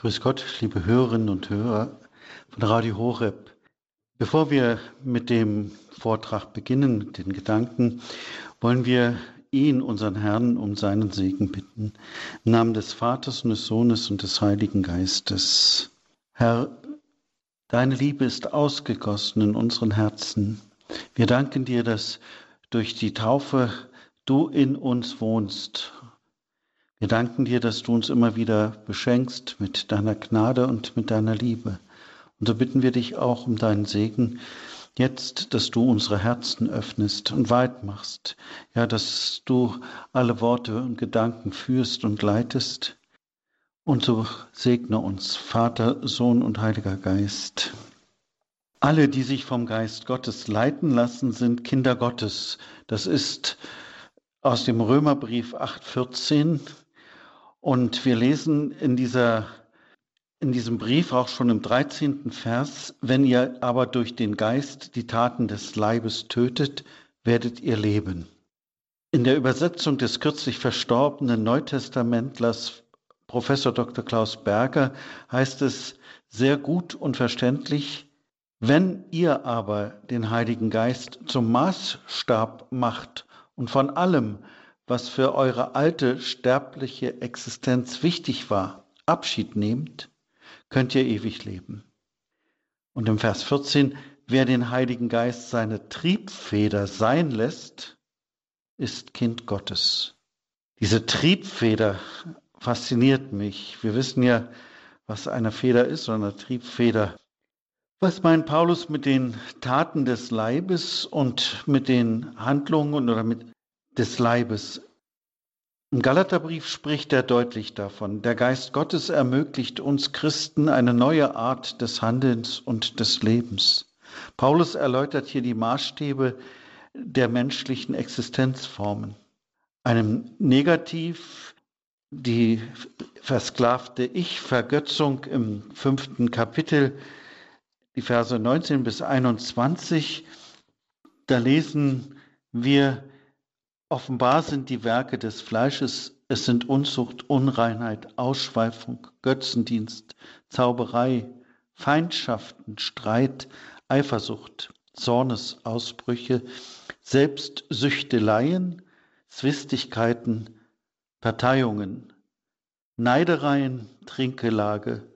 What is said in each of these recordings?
Grüß Gott, liebe Hörerinnen und Hörer von Radio Horeb. Bevor wir mit dem Vortrag beginnen, den Gedanken, wollen wir ihn, unseren Herrn, um seinen Segen bitten. Im Namen des Vaters und des Sohnes und des Heiligen Geistes. Herr, deine Liebe ist ausgegossen in unseren Herzen. Wir danken dir, dass durch die Taufe du in uns wohnst wir danken dir, dass du uns immer wieder beschenkst mit deiner Gnade und mit deiner Liebe. Und so bitten wir dich auch um deinen Segen, jetzt, dass du unsere Herzen öffnest und weit machst. Ja, dass du alle Worte und Gedanken führst und leitest. Und so segne uns, Vater, Sohn und Heiliger Geist. Alle, die sich vom Geist Gottes leiten lassen, sind Kinder Gottes. Das ist aus dem Römerbrief 8,14. Und wir lesen in, dieser, in diesem Brief auch schon im 13. Vers, wenn ihr aber durch den Geist die Taten des Leibes tötet, werdet ihr leben. In der Übersetzung des kürzlich verstorbenen Neutestamentlers Professor Dr. Klaus Berger heißt es sehr gut und verständlich, wenn ihr aber den Heiligen Geist zum Maßstab macht und von allem, was für eure alte sterbliche Existenz wichtig war, Abschied nehmt, könnt ihr ewig leben. Und im Vers 14, wer den Heiligen Geist seine Triebfeder sein lässt, ist Kind Gottes. Diese Triebfeder fasziniert mich. Wir wissen ja, was eine Feder ist, oder eine Triebfeder. Was meint Paulus mit den Taten des Leibes und mit den Handlungen oder mit des Leibes. Im Galaterbrief spricht er deutlich davon. Der Geist Gottes ermöglicht uns Christen eine neue Art des Handelns und des Lebens. Paulus erläutert hier die Maßstäbe der menschlichen Existenzformen. Einem Negativ die versklavte Ich-Vergötzung im fünften Kapitel, die Verse 19 bis 21. Da lesen wir, Offenbar sind die Werke des Fleisches, es sind Unzucht, Unreinheit, Ausschweifung, Götzendienst, Zauberei, Feindschaften, Streit, Eifersucht, Zornesausbrüche, Selbstsüchteleien, Zwistigkeiten, Parteiungen, Neidereien, Trinkelage,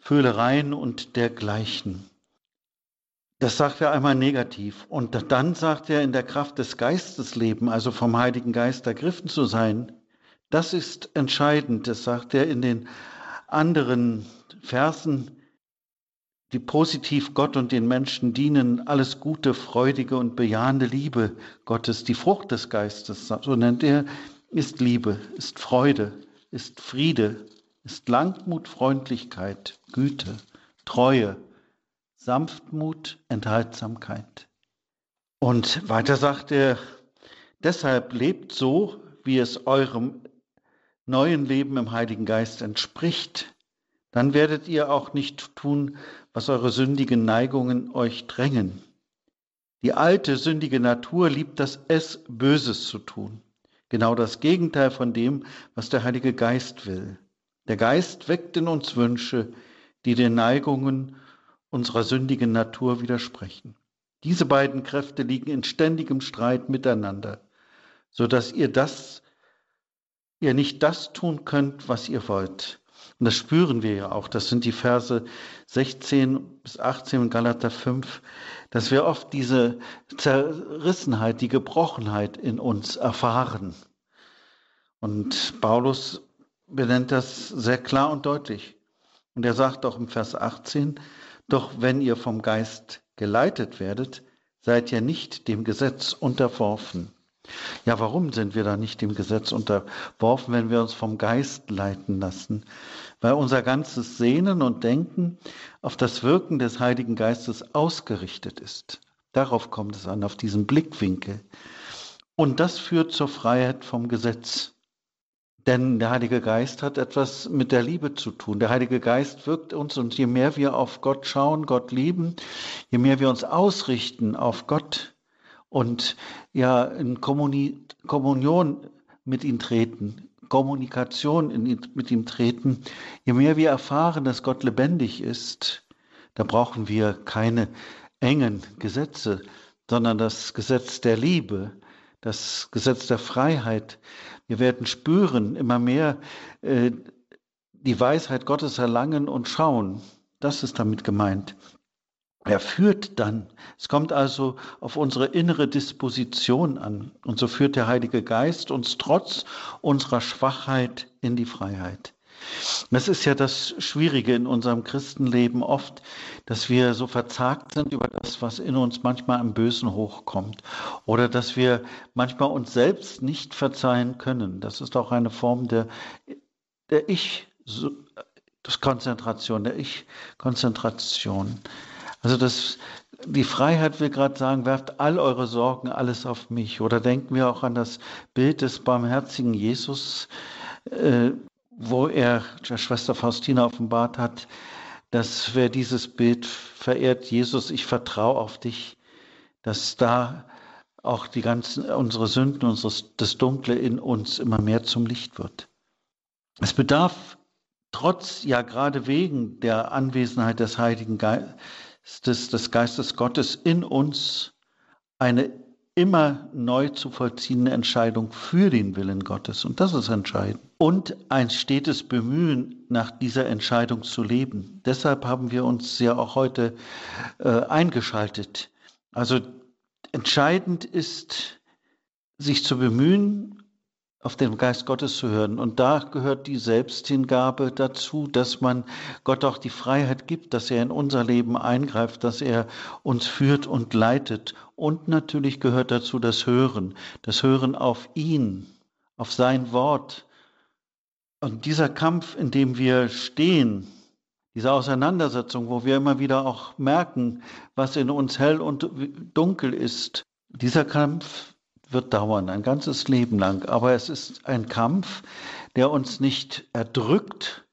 Föhlereien und dergleichen. Das sagt er einmal negativ. Und dann sagt er, in der Kraft des Geistes leben, also vom Heiligen Geist ergriffen zu sein. Das ist entscheidend. Das sagt er in den anderen Versen, die positiv Gott und den Menschen dienen, alles Gute, freudige und bejahende Liebe Gottes, die Frucht des Geistes, so nennt er, ist Liebe, ist Freude, ist Friede, ist Langmut, Freundlichkeit, Güte, Treue, Sanftmut, Enthaltsamkeit. Und weiter sagt er, deshalb lebt so, wie es eurem neuen Leben im Heiligen Geist entspricht. Dann werdet ihr auch nicht tun, was eure sündigen Neigungen euch drängen. Die alte sündige Natur liebt das Es Böses zu tun. Genau das Gegenteil von dem, was der Heilige Geist will. Der Geist weckt in uns Wünsche, die den Neigungen unserer sündigen Natur widersprechen. Diese beiden Kräfte liegen in ständigem Streit miteinander, so dass ihr das, ihr nicht das tun könnt, was ihr wollt. Und das spüren wir ja auch. Das sind die Verse 16 bis 18 in Galater 5, dass wir oft diese Zerrissenheit, die Gebrochenheit in uns erfahren. Und Paulus benennt das sehr klar und deutlich. Und er sagt auch im Vers 18, doch wenn ihr vom Geist geleitet werdet, seid ihr nicht dem Gesetz unterworfen. Ja, warum sind wir da nicht dem Gesetz unterworfen, wenn wir uns vom Geist leiten lassen? Weil unser ganzes Sehnen und Denken auf das Wirken des Heiligen Geistes ausgerichtet ist. Darauf kommt es an, auf diesen Blickwinkel. Und das führt zur Freiheit vom Gesetz. Denn der Heilige Geist hat etwas mit der Liebe zu tun. Der Heilige Geist wirkt uns und je mehr wir auf Gott schauen, Gott lieben, je mehr wir uns ausrichten auf Gott und ja in Kommunion mit ihm treten, Kommunikation in, mit ihm treten, je mehr wir erfahren, dass Gott lebendig ist, da brauchen wir keine engen Gesetze, sondern das Gesetz der Liebe, das Gesetz der Freiheit. Wir werden spüren, immer mehr äh, die Weisheit Gottes erlangen und schauen. Das ist damit gemeint. Er führt dann. Es kommt also auf unsere innere Disposition an. Und so führt der Heilige Geist uns trotz unserer Schwachheit in die Freiheit. Das ist ja das Schwierige in unserem Christenleben oft, dass wir so verzagt sind über das, was in uns manchmal am Bösen hochkommt. Oder dass wir manchmal uns selbst nicht verzeihen können. Das ist auch eine Form der, der Ich-Konzentration, der Ich-Konzentration. Also das, die Freiheit will gerade sagen, werft all eure Sorgen alles auf mich. Oder denken wir auch an das Bild des barmherzigen Jesus, äh, wo er der Schwester Faustina offenbart hat, dass wer dieses Bild verehrt, Jesus, ich vertraue auf dich, dass da auch die ganzen unsere Sünden, unseres, das Dunkle in uns immer mehr zum Licht wird. Es bedarf trotz, ja gerade wegen der Anwesenheit des Heiligen Geistes, des, des Geistes Gottes in uns eine immer neu zu vollziehende Entscheidung für den Willen Gottes. Und das ist entscheidend. Und ein stetes Bemühen, nach dieser Entscheidung zu leben. Deshalb haben wir uns ja auch heute äh, eingeschaltet. Also entscheidend ist, sich zu bemühen, auf den Geist Gottes zu hören. Und da gehört die Selbsthingabe dazu, dass man Gott auch die Freiheit gibt, dass er in unser Leben eingreift, dass er uns führt und leitet. Und natürlich gehört dazu das Hören, das Hören auf ihn, auf sein Wort. Und dieser Kampf, in dem wir stehen, diese Auseinandersetzung, wo wir immer wieder auch merken, was in uns hell und dunkel ist, dieser Kampf wird dauern, ein ganzes Leben lang. Aber es ist ein Kampf, der uns nicht erdrückt,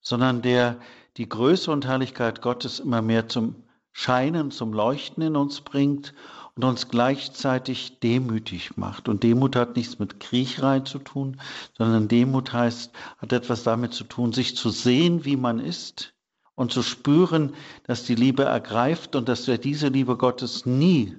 sondern der die Größe und Herrlichkeit Gottes immer mehr zum Scheinen, zum Leuchten in uns bringt und uns gleichzeitig demütig macht. Und Demut hat nichts mit Kriecherei zu tun, sondern Demut heißt, hat etwas damit zu tun, sich zu sehen, wie man ist und zu spüren, dass die Liebe ergreift und dass wir diese Liebe Gottes nie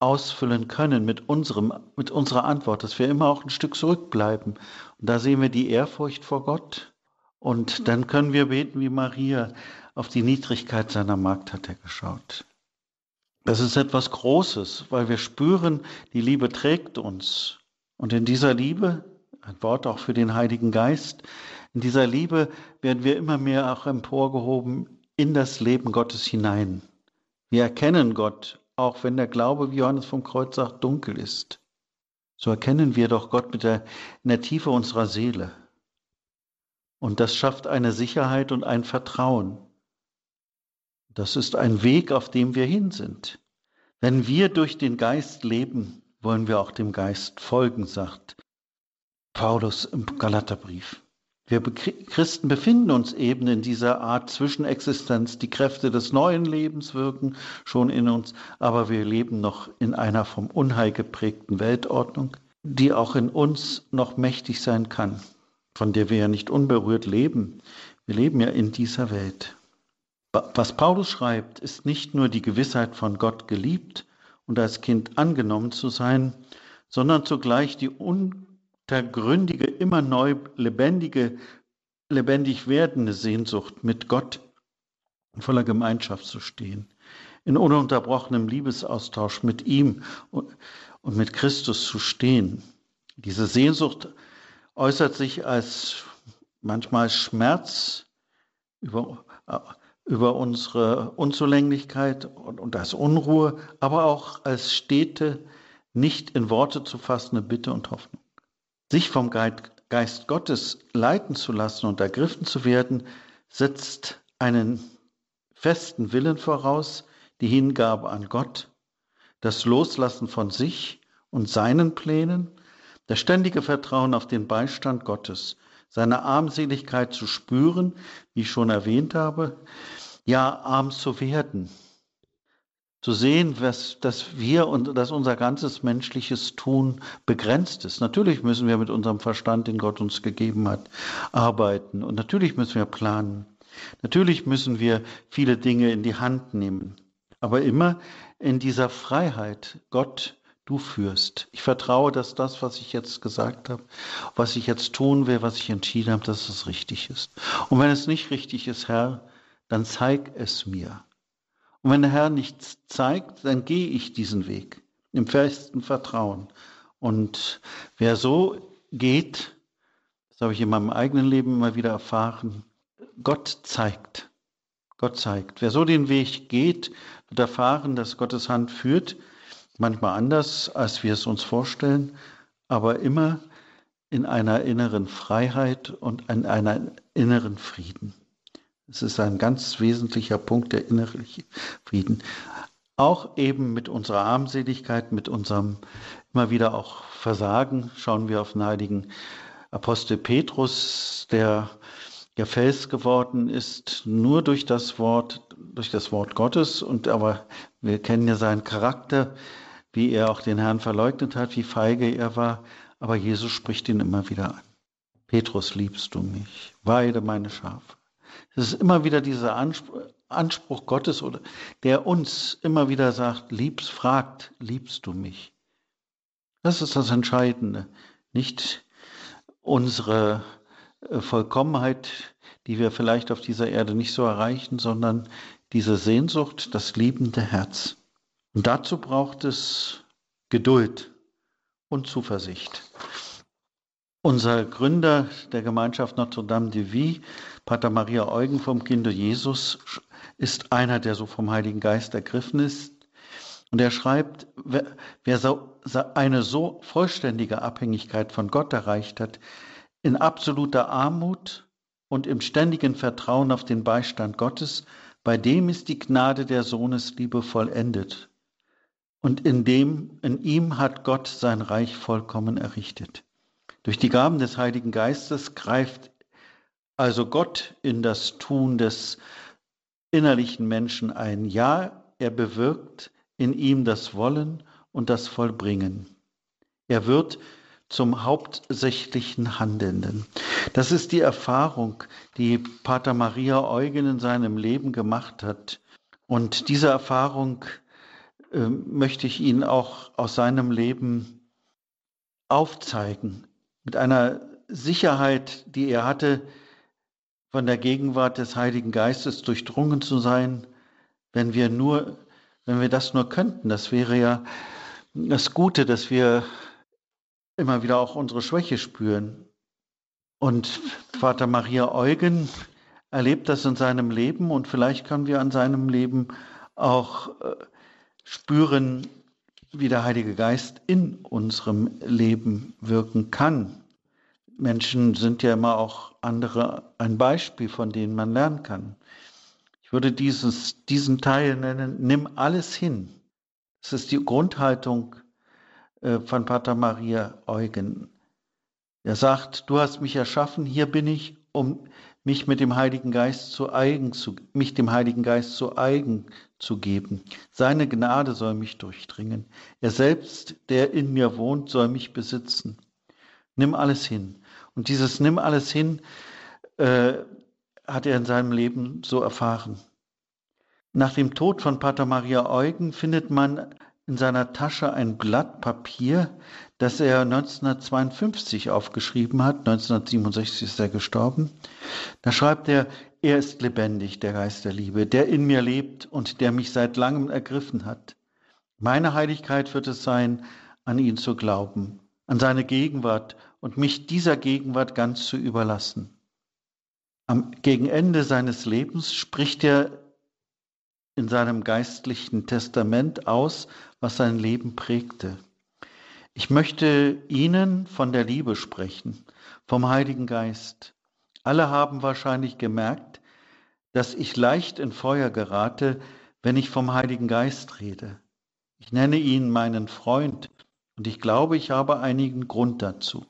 ausfüllen können mit, unserem, mit unserer Antwort, dass wir immer auch ein Stück zurückbleiben. Und da sehen wir die Ehrfurcht vor Gott. Und dann können wir beten wie Maria. Auf die Niedrigkeit seiner Magd hat er geschaut. Das ist etwas Großes, weil wir spüren, die Liebe trägt uns. Und in dieser Liebe, ein Wort auch für den Heiligen Geist, in dieser Liebe werden wir immer mehr auch emporgehoben in das Leben Gottes hinein. Wir erkennen Gott auch wenn der Glaube, wie Johannes vom Kreuz sagt, dunkel ist. So erkennen wir doch Gott mit der, in der Tiefe unserer Seele. Und das schafft eine Sicherheit und ein Vertrauen. Das ist ein Weg, auf dem wir hin sind. Wenn wir durch den Geist leben, wollen wir auch dem Geist folgen, sagt Paulus im Galaterbrief. Wir Christen befinden uns eben in dieser Art Zwischenexistenz. Die Kräfte des neuen Lebens wirken schon in uns, aber wir leben noch in einer vom Unheil geprägten Weltordnung, die auch in uns noch mächtig sein kann, von der wir ja nicht unberührt leben. Wir leben ja in dieser Welt. Was Paulus schreibt, ist nicht nur die Gewissheit von Gott geliebt und als Kind angenommen zu sein, sondern zugleich die un gründige, immer neu lebendige, lebendig werdende Sehnsucht, mit Gott in voller Gemeinschaft zu stehen, in ununterbrochenem Liebesaustausch mit ihm und, und mit Christus zu stehen. Diese Sehnsucht äußert sich als manchmal Schmerz über, über unsere Unzulänglichkeit und, und als Unruhe, aber auch als stete, nicht in Worte zu fassende Bitte und Hoffnung. Sich vom Geist Gottes leiten zu lassen und ergriffen zu werden, setzt einen festen Willen voraus, die Hingabe an Gott, das Loslassen von sich und seinen Plänen, das ständige Vertrauen auf den Beistand Gottes, seine Armseligkeit zu spüren, wie ich schon erwähnt habe, ja arm zu werden, zu sehen, was, dass wir und dass unser ganzes menschliches Tun begrenzt ist. Natürlich müssen wir mit unserem Verstand, den Gott uns gegeben hat, arbeiten und natürlich müssen wir planen. Natürlich müssen wir viele Dinge in die Hand nehmen, aber immer in dieser Freiheit. Gott, du führst. Ich vertraue, dass das, was ich jetzt gesagt habe, was ich jetzt tun will, was ich entschieden habe, dass es richtig ist. Und wenn es nicht richtig ist, Herr, dann zeig es mir. Und wenn der Herr nichts zeigt, dann gehe ich diesen Weg im festen Vertrauen. Und wer so geht, das habe ich in meinem eigenen Leben immer wieder erfahren, Gott zeigt. Gott zeigt. Wer so den Weg geht, wird erfahren, dass Gottes Hand führt, manchmal anders, als wir es uns vorstellen, aber immer in einer inneren Freiheit und in einer inneren Frieden. Es ist ein ganz wesentlicher Punkt der innerliche Frieden. Auch eben mit unserer Armseligkeit, mit unserem immer wieder auch Versagen, schauen wir auf den heiligen Apostel Petrus, der ja Fels geworden ist, nur durch das Wort, durch das Wort Gottes. Und aber wir kennen ja seinen Charakter, wie er auch den Herrn verleugnet hat, wie feige er war. Aber Jesus spricht ihn immer wieder an. Petrus, liebst du mich? Weide meine Schafe. Es ist immer wieder dieser Anspruch, Gottes, oder der uns immer wieder sagt, liebst, fragt, liebst du mich? Das ist das Entscheidende. Nicht unsere äh, Vollkommenheit, die wir vielleicht auf dieser Erde nicht so erreichen, sondern diese Sehnsucht, das liebende Herz. Und dazu braucht es Geduld und Zuversicht. Unser Gründer der Gemeinschaft Notre Dame de Vie, Pater Maria Eugen vom Kinde Jesus, ist einer, der so vom Heiligen Geist ergriffen ist. Und er schreibt, wer, wer so, eine so vollständige Abhängigkeit von Gott erreicht hat, in absoluter Armut und im ständigen Vertrauen auf den Beistand Gottes, bei dem ist die Gnade der Sohnesliebe vollendet. Und in dem, in ihm hat Gott sein Reich vollkommen errichtet. Durch die Gaben des Heiligen Geistes greift also Gott in das Tun des innerlichen Menschen ein. Ja, er bewirkt in ihm das Wollen und das Vollbringen. Er wird zum hauptsächlichen Handelnden. Das ist die Erfahrung, die Pater Maria Eugen in seinem Leben gemacht hat. Und diese Erfahrung äh, möchte ich Ihnen auch aus seinem Leben aufzeigen mit einer Sicherheit, die er hatte, von der Gegenwart des Heiligen Geistes durchdrungen zu sein, wenn wir nur, wenn wir das nur könnten. Das wäre ja das Gute, dass wir immer wieder auch unsere Schwäche spüren. Und Vater Maria Eugen erlebt das in seinem Leben und vielleicht können wir an seinem Leben auch äh, spüren, wie der Heilige Geist in unserem Leben wirken kann. Menschen sind ja immer auch andere ein Beispiel, von denen man lernen kann. Ich würde dieses, diesen Teil nennen, nimm alles hin. Das ist die Grundhaltung äh, von Pater Maria Eugen. Er sagt, du hast mich erschaffen, hier bin ich, um mich mit dem Heiligen Geist zu eigen zu, mich dem Heiligen Geist zu eigen zu geben. Seine Gnade soll mich durchdringen. Er selbst, der in mir wohnt, soll mich besitzen. Nimm alles hin. Und dieses Nimm alles hin äh, hat er in seinem Leben so erfahren. Nach dem Tod von Pater Maria Eugen findet man in seiner Tasche ein Blatt Papier, das er 1952 aufgeschrieben hat. 1967 ist er gestorben. Da schreibt er, er ist lebendig, der Geist der Liebe, der in mir lebt und der mich seit langem ergriffen hat. Meine Heiligkeit wird es sein, an ihn zu glauben, an seine Gegenwart und mich dieser Gegenwart ganz zu überlassen. Am Gegenende seines Lebens spricht er in seinem geistlichen Testament aus, was sein Leben prägte. Ich möchte Ihnen von der Liebe sprechen, vom Heiligen Geist. Alle haben wahrscheinlich gemerkt, dass ich leicht in Feuer gerate, wenn ich vom Heiligen Geist rede. Ich nenne ihn meinen Freund und ich glaube, ich habe einigen Grund dazu.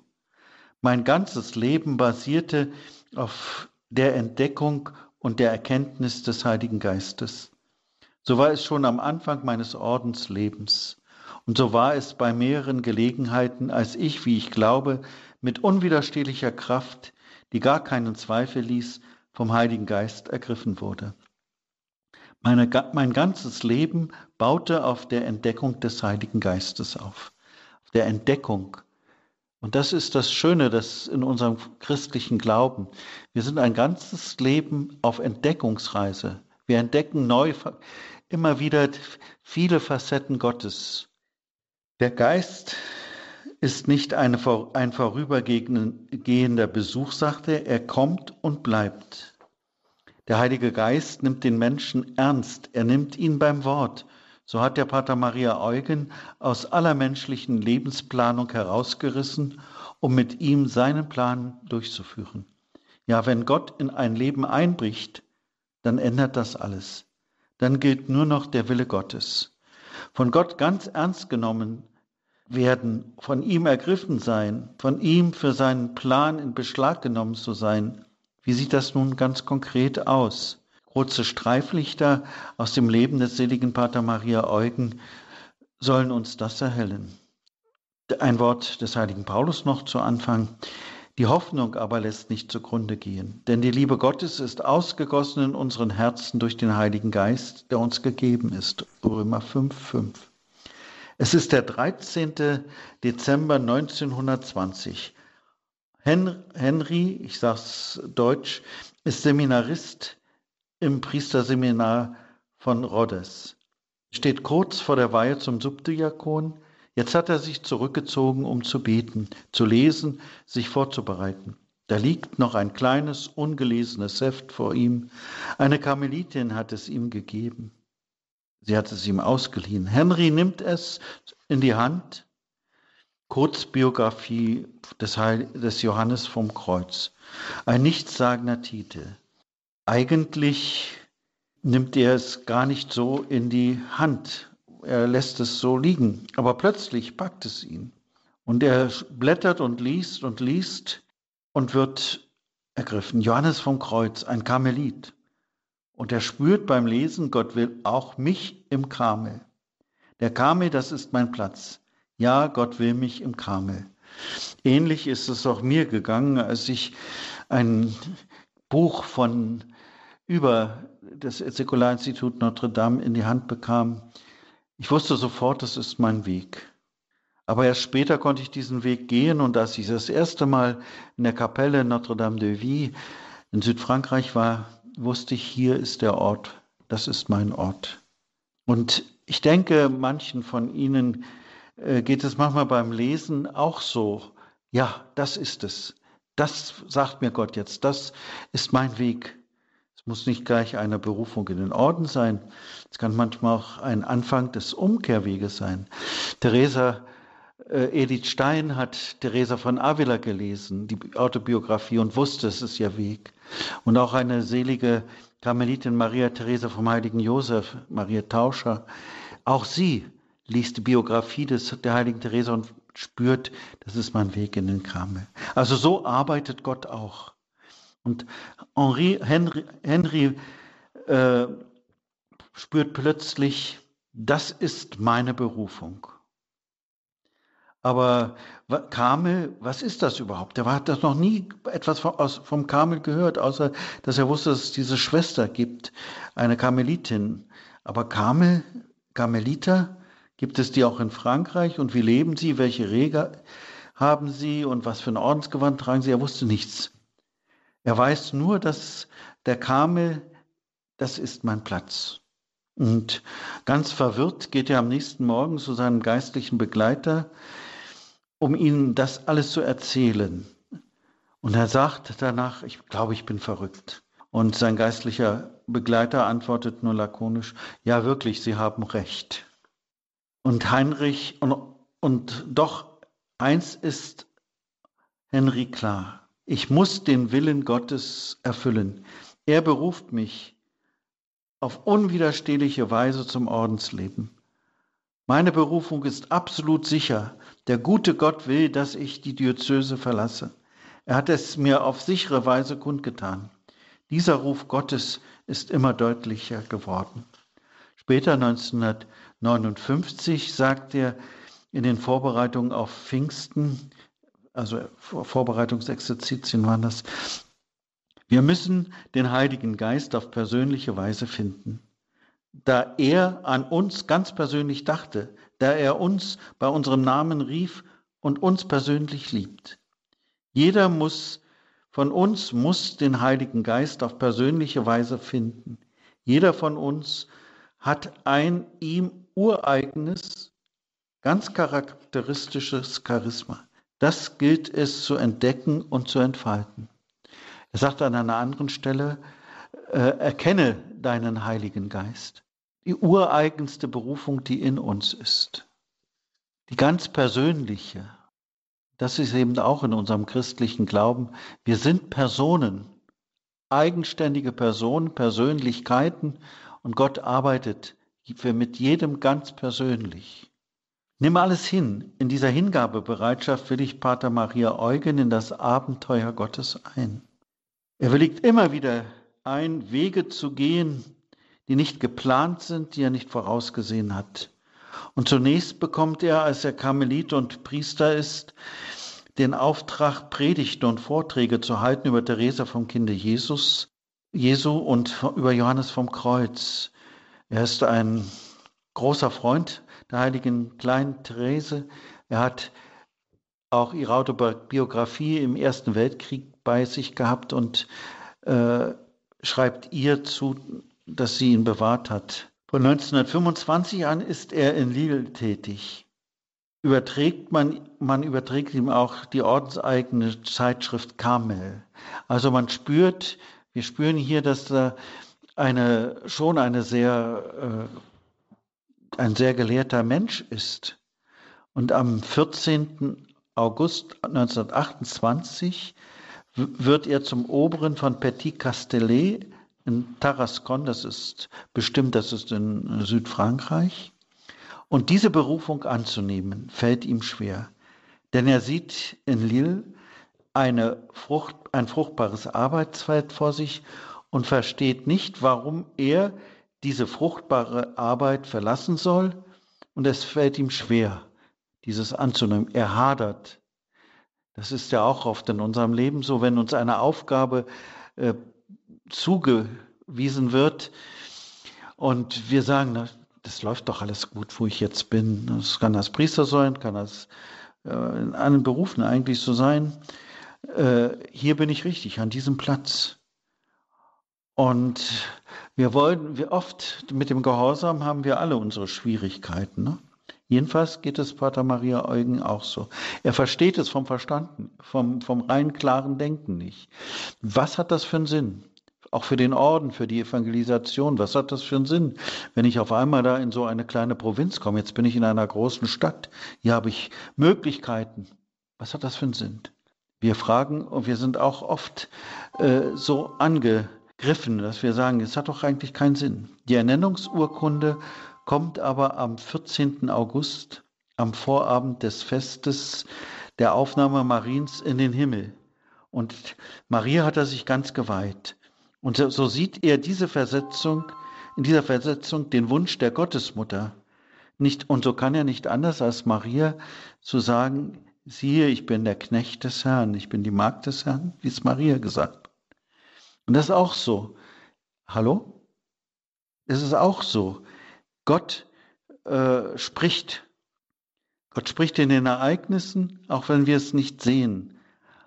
Mein ganzes Leben basierte auf der Entdeckung und der Erkenntnis des Heiligen Geistes. So war es schon am Anfang meines Ordenslebens. Und so war es bei mehreren Gelegenheiten, als ich, wie ich glaube, mit unwiderstehlicher Kraft, die gar keinen Zweifel ließ, vom Heiligen Geist ergriffen wurde. Meine, mein ganzes Leben baute auf der Entdeckung des Heiligen Geistes auf, auf der Entdeckung. Und das ist das Schöne, das in unserem christlichen Glauben. Wir sind ein ganzes Leben auf Entdeckungsreise. Wir entdecken neu immer wieder viele Facetten Gottes. Der Geist ist nicht eine, ein vorübergehender Besuch, sagte er, er kommt und bleibt. Der Heilige Geist nimmt den Menschen ernst, er nimmt ihn beim Wort. So hat der Pater Maria Eugen aus aller menschlichen Lebensplanung herausgerissen, um mit ihm seinen Plan durchzuführen. Ja, wenn Gott in ein Leben einbricht, dann ändert das alles dann gilt nur noch der Wille Gottes. Von Gott ganz ernst genommen werden, von ihm ergriffen sein, von ihm für seinen Plan in Beschlag genommen zu sein. Wie sieht das nun ganz konkret aus? Kurze Streiflichter aus dem Leben des seligen Pater Maria Eugen sollen uns das erhellen. Ein Wort des heiligen Paulus noch zu Anfang. Die Hoffnung aber lässt nicht zugrunde gehen, denn die Liebe Gottes ist ausgegossen in unseren Herzen durch den Heiligen Geist, der uns gegeben ist. Römer 5, 5. Es ist der 13. Dezember 1920. Henry, ich sage es deutsch, ist Seminarist im Priesterseminar von Rhodes. Steht kurz vor der Weihe zum Subdiakon Jetzt hat er sich zurückgezogen, um zu beten, zu lesen, sich vorzubereiten. Da liegt noch ein kleines, ungelesenes Heft vor ihm. Eine Karmelitin hat es ihm gegeben. Sie hat es ihm ausgeliehen. Henry nimmt es in die Hand. Kurzbiografie des, Heil des Johannes vom Kreuz. Ein nichtssagender Titel. Eigentlich nimmt er es gar nicht so in die Hand, er lässt es so liegen, aber plötzlich packt es ihn. Und er blättert und liest und liest und wird ergriffen. Johannes vom Kreuz, ein Karmelit. Und er spürt beim Lesen, Gott will auch mich im Karmel. Der Karmel, das ist mein Platz. Ja, Gott will mich im Karmel. Ähnlich ist es auch mir gegangen, als ich ein Buch von über das Säkularinstitut Notre Dame in die Hand bekam. Ich wusste sofort, das ist mein Weg. Aber erst später konnte ich diesen Weg gehen und als ich das erste Mal in der Kapelle Notre-Dame de Vie in Südfrankreich war, wusste ich, hier ist der Ort, das ist mein Ort. Und ich denke, manchen von Ihnen äh, geht es manchmal beim Lesen auch so. Ja, das ist es. Das sagt mir Gott jetzt. Das ist mein Weg muss nicht gleich eine Berufung in den Orden sein. Es kann manchmal auch ein Anfang des Umkehrweges sein. Theresa äh, Edith Stein hat Theresa von Avila gelesen, die Autobiografie, und wusste, es ist ihr Weg. Und auch eine selige Karmelitin Maria Theresa vom heiligen Josef, Maria Tauscher, auch sie liest die Biografie des, der heiligen Theresa und spürt, das ist mein Weg in den Karmel. Also so arbeitet Gott auch. Und Henri, Henry, Henry äh, spürt plötzlich, das ist meine Berufung. Aber Kamel, was ist das überhaupt? Er hat das noch nie etwas vom Kamel gehört, außer dass er wusste, dass es diese Schwester gibt, eine Karmelitin. Aber Kamel, Karmeliter, gibt es die auch in Frankreich? Und wie leben sie? Welche Regeln haben sie? Und was für ein Ordensgewand tragen sie? Er wusste nichts. Er weiß nur, dass der Kamel, das ist mein Platz. Und ganz verwirrt geht er am nächsten Morgen zu seinem geistlichen Begleiter, um ihm das alles zu erzählen. Und er sagt danach, ich glaube, ich bin verrückt. Und sein geistlicher Begleiter antwortet nur lakonisch, ja wirklich, Sie haben recht. Und Heinrich, und, und doch eins ist Henry klar, ich muss den Willen Gottes erfüllen. Er beruft mich auf unwiderstehliche Weise zum Ordensleben. Meine Berufung ist absolut sicher. Der gute Gott will, dass ich die Diözese verlasse. Er hat es mir auf sichere Weise kundgetan. Dieser Ruf Gottes ist immer deutlicher geworden. Später 1959 sagt er in den Vorbereitungen auf Pfingsten, also Vorbereitungsexerzitien waren das, wir müssen den Heiligen Geist auf persönliche Weise finden. Da er an uns ganz persönlich dachte, da er uns bei unserem Namen rief und uns persönlich liebt. Jeder muss von uns muss den Heiligen Geist auf persönliche Weise finden. Jeder von uns hat ein ihm ureigenes, ganz charakteristisches Charisma. Das gilt es zu entdecken und zu entfalten. Er sagt an einer anderen Stelle, äh, erkenne deinen Heiligen Geist. Die ureigenste Berufung, die in uns ist. Die ganz persönliche. Das ist eben auch in unserem christlichen Glauben. Wir sind Personen, eigenständige Personen, Persönlichkeiten und Gott arbeitet mit jedem ganz persönlich. Nimm alles hin. In dieser Hingabebereitschaft will ich Pater Maria Eugen in das Abenteuer Gottes ein. Er willigt immer wieder ein, Wege zu gehen, die nicht geplant sind, die er nicht vorausgesehen hat. Und zunächst bekommt er, als er Karmelit und Priester ist, den Auftrag, Predigten und Vorträge zu halten über Theresa vom Kinde Jesus, Jesu und über Johannes vom Kreuz. Er ist ein großer Freund der heiligen kleinen Therese. Er hat auch ihre Autobiografie im Ersten Weltkrieg bei sich gehabt und äh, schreibt ihr zu, dass sie ihn bewahrt hat. Von 1925 an ist er in Lille tätig. Überträgt man, man überträgt ihm auch die ordenseigene Zeitschrift Carmel. Also man spürt, wir spüren hier, dass da eine, schon eine sehr, äh, ein sehr gelehrter Mensch ist. Und am 14. August 1928 wird er zum Oberen von Petit Castellet in Tarascon, das ist bestimmt, das ist in Südfrankreich. Und diese Berufung anzunehmen, fällt ihm schwer. Denn er sieht in Lille eine Frucht, ein fruchtbares Arbeitsfeld vor sich und versteht nicht, warum er diese fruchtbare Arbeit verlassen soll. Und es fällt ihm schwer, dieses anzunehmen. Er hadert das ist ja auch oft in unserem Leben so, wenn uns eine Aufgabe äh, zugewiesen wird und wir sagen, na, das läuft doch alles gut, wo ich jetzt bin. Das kann als Priester sein, kann als äh, in allen Berufen eigentlich so sein. Äh, hier bin ich richtig, an diesem Platz. Und wir wollen, wir oft mit dem Gehorsam haben wir alle unsere Schwierigkeiten. Ne? Jedenfalls geht es Pater Maria Eugen auch so. Er versteht es vom Verstanden, vom, vom rein klaren Denken nicht. Was hat das für einen Sinn? Auch für den Orden, für die Evangelisation. Was hat das für einen Sinn, wenn ich auf einmal da in so eine kleine Provinz komme? Jetzt bin ich in einer großen Stadt. Hier habe ich Möglichkeiten. Was hat das für einen Sinn? Wir fragen und wir sind auch oft äh, so angegriffen, dass wir sagen, es hat doch eigentlich keinen Sinn. Die Ernennungsurkunde kommt aber am 14. August, am Vorabend des Festes der Aufnahme Mariens in den Himmel. Und Maria hat er sich ganz geweiht. Und so sieht er diese Versetzung, in dieser Versetzung den Wunsch der Gottesmutter. Nicht, und so kann er nicht anders als Maria zu sagen, siehe, ich bin der Knecht des Herrn, ich bin die Magd des Herrn, wie es Maria gesagt. Und das ist auch so. Hallo? Es ist auch so. Gott äh, spricht. Gott spricht in den Ereignissen, auch wenn wir es nicht sehen.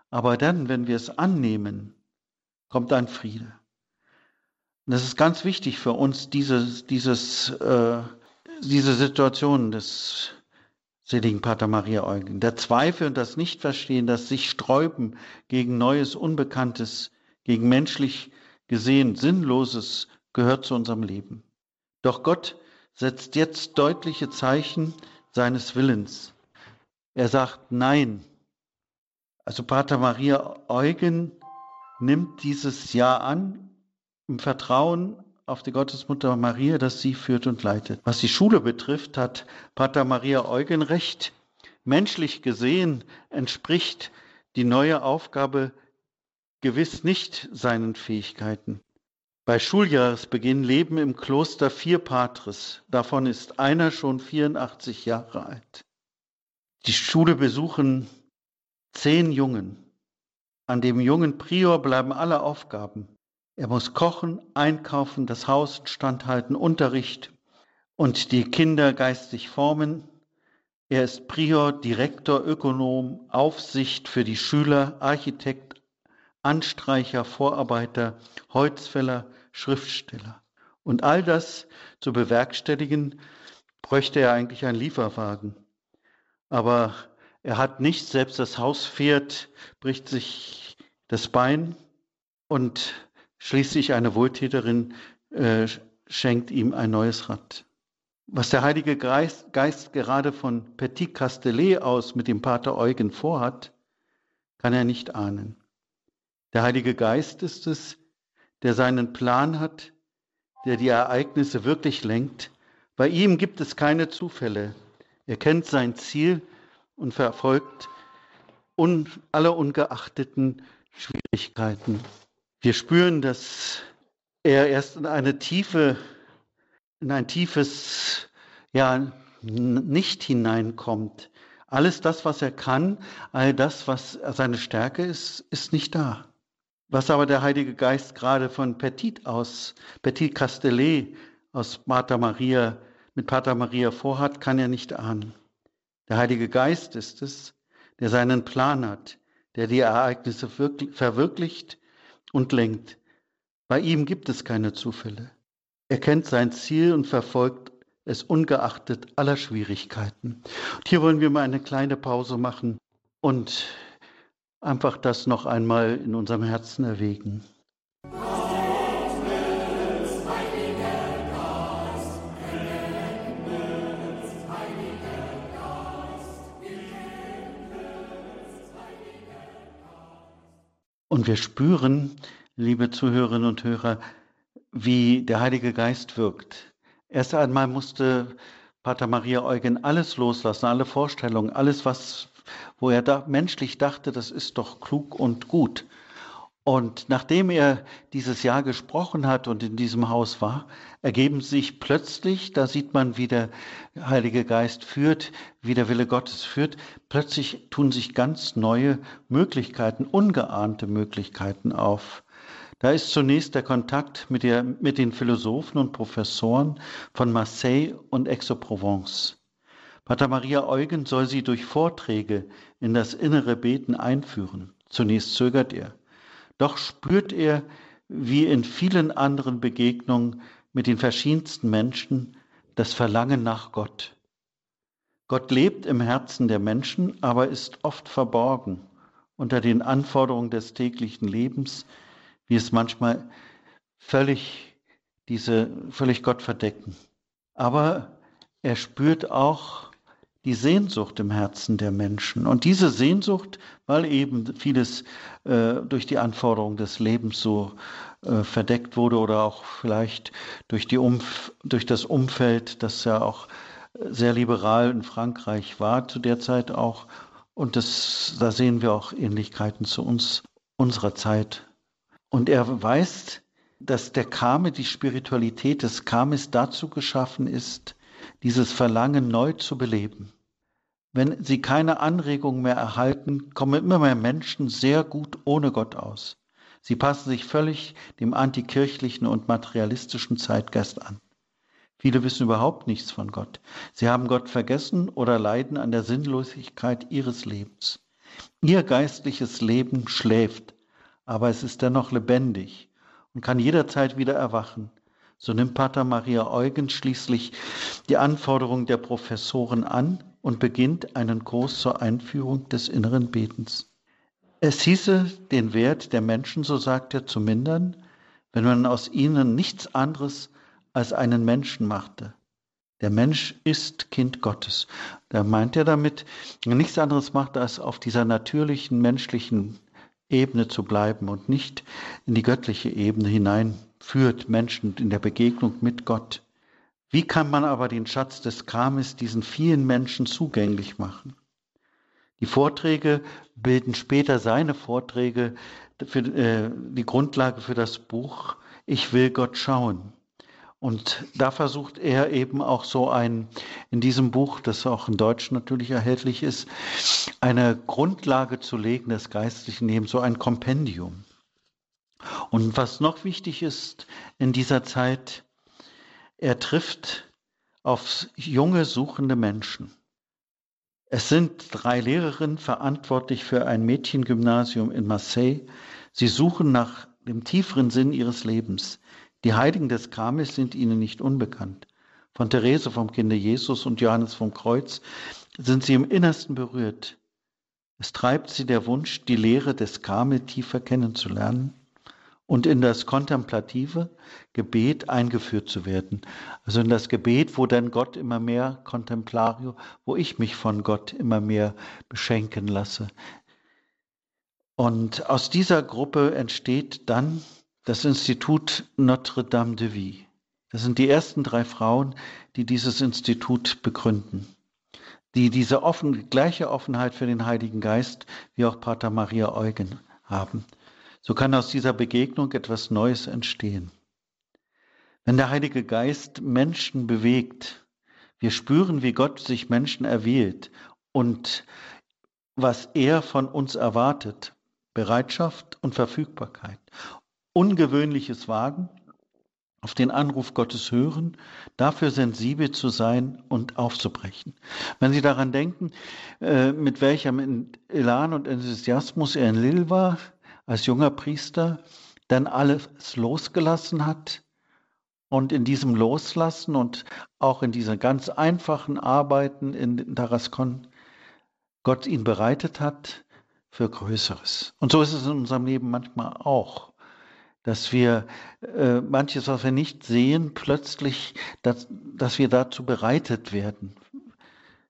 Aber dann, wenn wir es annehmen, kommt ein Friede. Und das ist ganz wichtig für uns, dieses, dieses, äh, diese Situation des seligen Pater Maria Eugen. Der Zweifel und das Nichtverstehen, das sich sträuben gegen Neues, Unbekanntes, gegen menschlich gesehen Sinnloses gehört zu unserem Leben. Doch Gott setzt jetzt deutliche Zeichen seines Willens. Er sagt Nein. Also Pater Maria Eugen nimmt dieses Ja an im Vertrauen auf die Gottesmutter Maria, dass sie führt und leitet. Was die Schule betrifft, hat Pater Maria Eugen recht. Menschlich gesehen entspricht die neue Aufgabe gewiss nicht seinen Fähigkeiten. Bei Schuljahresbeginn leben im Kloster vier Patres. Davon ist einer schon 84 Jahre alt. Die Schule besuchen zehn Jungen. An dem jungen Prior bleiben alle Aufgaben. Er muss kochen, einkaufen, das Haus instand halten, Unterricht und die Kinder geistig formen. Er ist Prior, Direktor, Ökonom, Aufsicht für die Schüler, Architekt, Anstreicher, Vorarbeiter, Holzfäller, Schriftsteller. Und all das zu bewerkstelligen, bräuchte er eigentlich einen Lieferwagen. Aber er hat nicht, selbst das Haus fährt, bricht sich das Bein und schließlich eine Wohltäterin äh, schenkt ihm ein neues Rad. Was der Heilige Geist, Geist gerade von Petit Castellet aus mit dem Pater Eugen vorhat, kann er nicht ahnen. Der Heilige Geist ist es, der seinen Plan hat, der die Ereignisse wirklich lenkt. Bei ihm gibt es keine Zufälle. Er kennt sein Ziel und verfolgt un, alle ungeachteten Schwierigkeiten. Wir spüren, dass er erst in eine tiefe, in ein tiefes, ja, nicht hineinkommt. Alles das, was er kann, all das, was seine Stärke ist, ist nicht da. Was aber der Heilige Geist gerade von Petit aus, Petit Castellet aus Pater Maria, mit Pater Maria vorhat, kann er nicht ahnen. Der Heilige Geist ist es, der seinen Plan hat, der die Ereignisse verwirklicht und lenkt. Bei ihm gibt es keine Zufälle. Er kennt sein Ziel und verfolgt es ungeachtet aller Schwierigkeiten. Und hier wollen wir mal eine kleine Pause machen und einfach das noch einmal in unserem Herzen erwägen. Und wir spüren, liebe Zuhörerinnen und Hörer, wie der Heilige Geist wirkt. Erst einmal musste Pater Maria Eugen alles loslassen, alle Vorstellungen, alles, was wo er da menschlich dachte, das ist doch klug und gut. Und nachdem er dieses Jahr gesprochen hat und in diesem Haus war, ergeben sich plötzlich, da sieht man, wie der Heilige Geist führt, wie der Wille Gottes führt, plötzlich tun sich ganz neue Möglichkeiten, ungeahnte Möglichkeiten auf. Da ist zunächst der Kontakt mit, der, mit den Philosophen und Professoren von Marseille und Aix-en-Provence. Pater Maria Eugen soll sie durch Vorträge in das innere Beten einführen. Zunächst zögert er. Doch spürt er, wie in vielen anderen Begegnungen mit den verschiedensten Menschen, das Verlangen nach Gott. Gott lebt im Herzen der Menschen, aber ist oft verborgen unter den Anforderungen des täglichen Lebens, wie es manchmal völlig diese völlig Gott verdecken. Aber er spürt auch die Sehnsucht im Herzen der Menschen. Und diese Sehnsucht, weil eben vieles äh, durch die Anforderungen des Lebens so äh, verdeckt wurde oder auch vielleicht durch, die Umf durch das Umfeld, das ja auch sehr liberal in Frankreich war zu der Zeit auch. Und das, da sehen wir auch Ähnlichkeiten zu uns, unserer Zeit. Und er weiß, dass der Kame, die Spiritualität des Kames dazu geschaffen ist, dieses Verlangen neu zu beleben. Wenn sie keine Anregung mehr erhalten, kommen immer mehr Menschen sehr gut ohne Gott aus. Sie passen sich völlig dem antikirchlichen und materialistischen Zeitgeist an. Viele wissen überhaupt nichts von Gott. Sie haben Gott vergessen oder leiden an der Sinnlosigkeit ihres Lebens. Ihr geistliches Leben schläft, aber es ist dennoch lebendig und kann jederzeit wieder erwachen. So nimmt Pater Maria Eugen schließlich die Anforderungen der Professoren an und beginnt einen Kurs zur Einführung des inneren Betens. Es hieße, den Wert der Menschen, so sagt er, zu mindern, wenn man aus ihnen nichts anderes als einen Menschen machte. Der Mensch ist Kind Gottes. Da meint er damit, nichts anderes macht, als auf dieser natürlichen menschlichen Ebene zu bleiben und nicht in die göttliche Ebene hineinführt, Menschen in der Begegnung mit Gott. Wie kann man aber den Schatz des Kames diesen vielen Menschen zugänglich machen? Die Vorträge bilden später seine Vorträge für äh, die Grundlage für das Buch ich will Gott schauen. Und da versucht er eben auch so ein, in diesem Buch, das auch in Deutsch natürlich erhältlich ist, eine Grundlage zu legen des geistlichen Lebens, so ein Kompendium. Und was noch wichtig ist in dieser Zeit, er trifft auf junge suchende Menschen. Es sind drei Lehrerinnen verantwortlich für ein Mädchengymnasium in Marseille. Sie suchen nach dem tieferen Sinn ihres Lebens. Die Heiligen des Karmels sind ihnen nicht unbekannt. Von Therese vom Kinde Jesus und Johannes vom Kreuz sind sie im Innersten berührt. Es treibt sie der Wunsch, die Lehre des Karmel tiefer kennenzulernen und in das kontemplative Gebet eingeführt zu werden. Also in das Gebet, wo dann Gott immer mehr Contemplario, wo ich mich von Gott immer mehr beschenken lasse. Und aus dieser Gruppe entsteht dann das Institut Notre Dame de Vie. Das sind die ersten drei Frauen, die dieses Institut begründen, die diese offen, gleiche Offenheit für den Heiligen Geist wie auch Pater Maria Eugen haben. So kann aus dieser Begegnung etwas Neues entstehen. Wenn der Heilige Geist Menschen bewegt, wir spüren, wie Gott sich Menschen erwählt und was er von uns erwartet, Bereitschaft und Verfügbarkeit, ungewöhnliches Wagen, auf den Anruf Gottes hören, dafür sensibel zu sein und aufzubrechen. Wenn Sie daran denken, äh, mit welchem Elan und Enthusiasmus er in Lille war, als junger Priester dann alles losgelassen hat und in diesem Loslassen und auch in diesen ganz einfachen Arbeiten in Tarascon Gott ihn bereitet hat für Größeres. Und so ist es in unserem Leben manchmal auch, dass wir äh, manches, was wir nicht sehen, plötzlich, dass, dass wir dazu bereitet werden.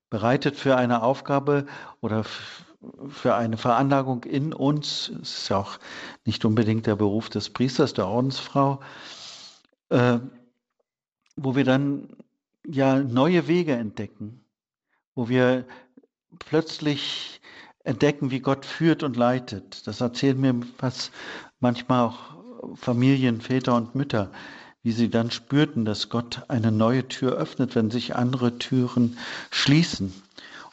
Bereitet für eine Aufgabe oder für eine Veranlagung in uns, es ist ja auch nicht unbedingt der Beruf des Priesters, der Ordensfrau, äh, wo wir dann ja neue Wege entdecken, wo wir plötzlich entdecken, wie Gott führt und leitet. Das erzählen mir was manchmal auch Familien, Väter und Mütter, wie sie dann spürten, dass Gott eine neue Tür öffnet, wenn sich andere Türen schließen.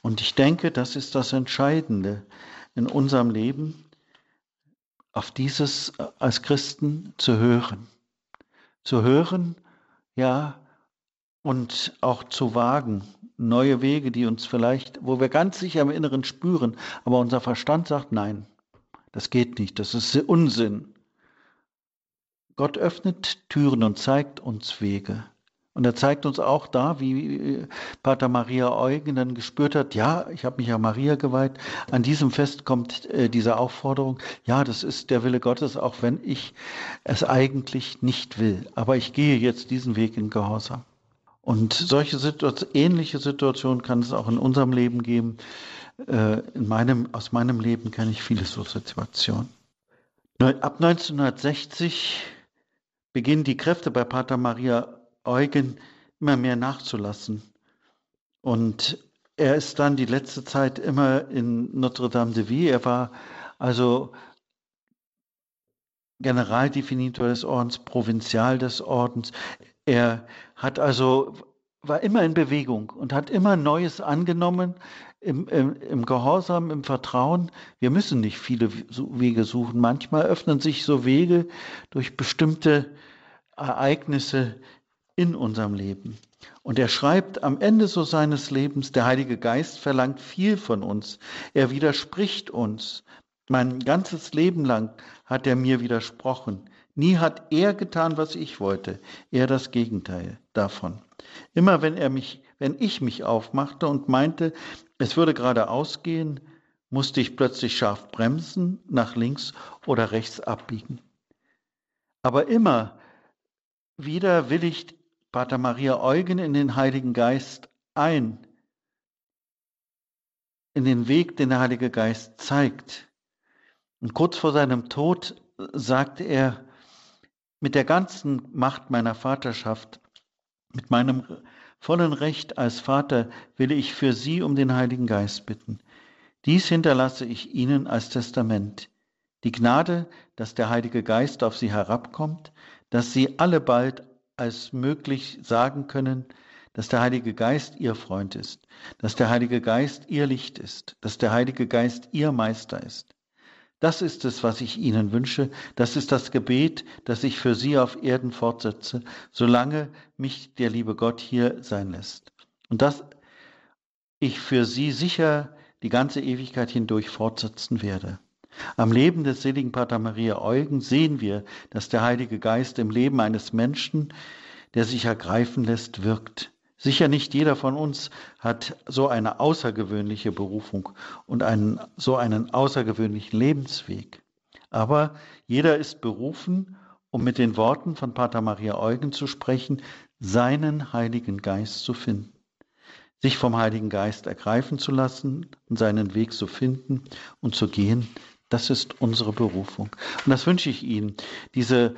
Und ich denke, das ist das Entscheidende in unserem Leben, auf dieses als Christen zu hören. Zu hören, ja, und auch zu wagen, neue Wege, die uns vielleicht, wo wir ganz sicher im Inneren spüren, aber unser Verstand sagt, nein, das geht nicht, das ist Unsinn. Gott öffnet Türen und zeigt uns Wege. Und er zeigt uns auch da, wie Pater Maria Eugen dann gespürt hat, ja, ich habe mich ja Maria geweiht. An diesem Fest kommt äh, diese Aufforderung, ja, das ist der Wille Gottes, auch wenn ich es eigentlich nicht will. Aber ich gehe jetzt diesen Weg in Gehorsam. Und solche Situation, ähnliche Situationen kann es auch in unserem Leben geben. Äh, in meinem, aus meinem Leben kenne ich viele so Situationen. Ab 1960 beginnen die Kräfte bei Pater Maria Eugen immer mehr nachzulassen. Und er ist dann die letzte Zeit immer in Notre Dame de Vie. Er war also Generaldefinitor des Ordens, Provinzial des Ordens. Er hat also war immer in Bewegung und hat immer Neues angenommen im, im, im, Gehorsam, im Vertrauen. Wir müssen nicht viele Wege suchen. Manchmal öffnen sich so Wege durch bestimmte Ereignisse, in unserem Leben. Und er schreibt am Ende so seines Lebens, der Heilige Geist verlangt viel von uns. Er widerspricht uns. Mein ganzes Leben lang hat er mir widersprochen. Nie hat er getan, was ich wollte, eher das Gegenteil davon. Immer wenn er mich, wenn ich mich aufmachte und meinte, es würde gerade ausgehen, musste ich plötzlich scharf bremsen, nach links oder rechts abbiegen. Aber immer wieder willigt Pater Maria Eugen in den Heiligen Geist ein, in den Weg, den der Heilige Geist zeigt. Und kurz vor seinem Tod sagte er, mit der ganzen Macht meiner Vaterschaft, mit meinem vollen Recht als Vater will ich für Sie um den Heiligen Geist bitten. Dies hinterlasse ich Ihnen als Testament. Die Gnade, dass der Heilige Geist auf Sie herabkommt, dass sie alle bald als möglich sagen können, dass der Heilige Geist ihr Freund ist, dass der Heilige Geist ihr Licht ist, dass der Heilige Geist ihr Meister ist. Das ist es, was ich Ihnen wünsche. Das ist das Gebet, das ich für Sie auf Erden fortsetze, solange mich der liebe Gott hier sein lässt. Und dass ich für Sie sicher die ganze Ewigkeit hindurch fortsetzen werde. Am Leben des seligen Pater Maria Eugen sehen wir, dass der Heilige Geist im Leben eines Menschen, der sich ergreifen lässt, wirkt. Sicher nicht jeder von uns hat so eine außergewöhnliche Berufung und einen, so einen außergewöhnlichen Lebensweg. Aber jeder ist berufen, um mit den Worten von Pater Maria Eugen zu sprechen, seinen Heiligen Geist zu finden. Sich vom Heiligen Geist ergreifen zu lassen und seinen Weg zu finden und zu gehen, das ist unsere Berufung. Und das wünsche ich Ihnen, diese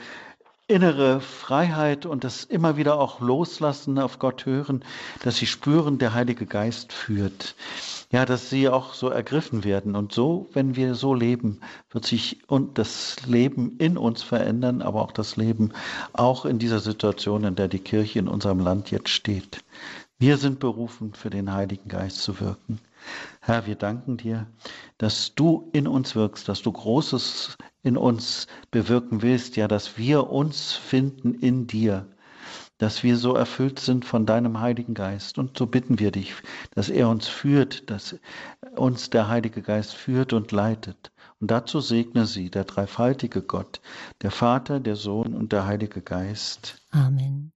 innere Freiheit und das immer wieder auch loslassen, auf Gott hören, dass sie spüren, der Heilige Geist führt. Ja, dass sie auch so ergriffen werden. Und so, wenn wir so leben, wird sich und das Leben in uns verändern, aber auch das Leben auch in dieser Situation, in der die Kirche in unserem Land jetzt steht. Wir sind berufen, für den Heiligen Geist zu wirken. Herr, wir danken dir, dass du in uns wirkst, dass du Großes in uns bewirken willst, ja, dass wir uns finden in dir, dass wir so erfüllt sind von deinem Heiligen Geist. Und so bitten wir dich, dass er uns führt, dass uns der Heilige Geist führt und leitet. Und dazu segne sie, der dreifaltige Gott, der Vater, der Sohn und der Heilige Geist. Amen.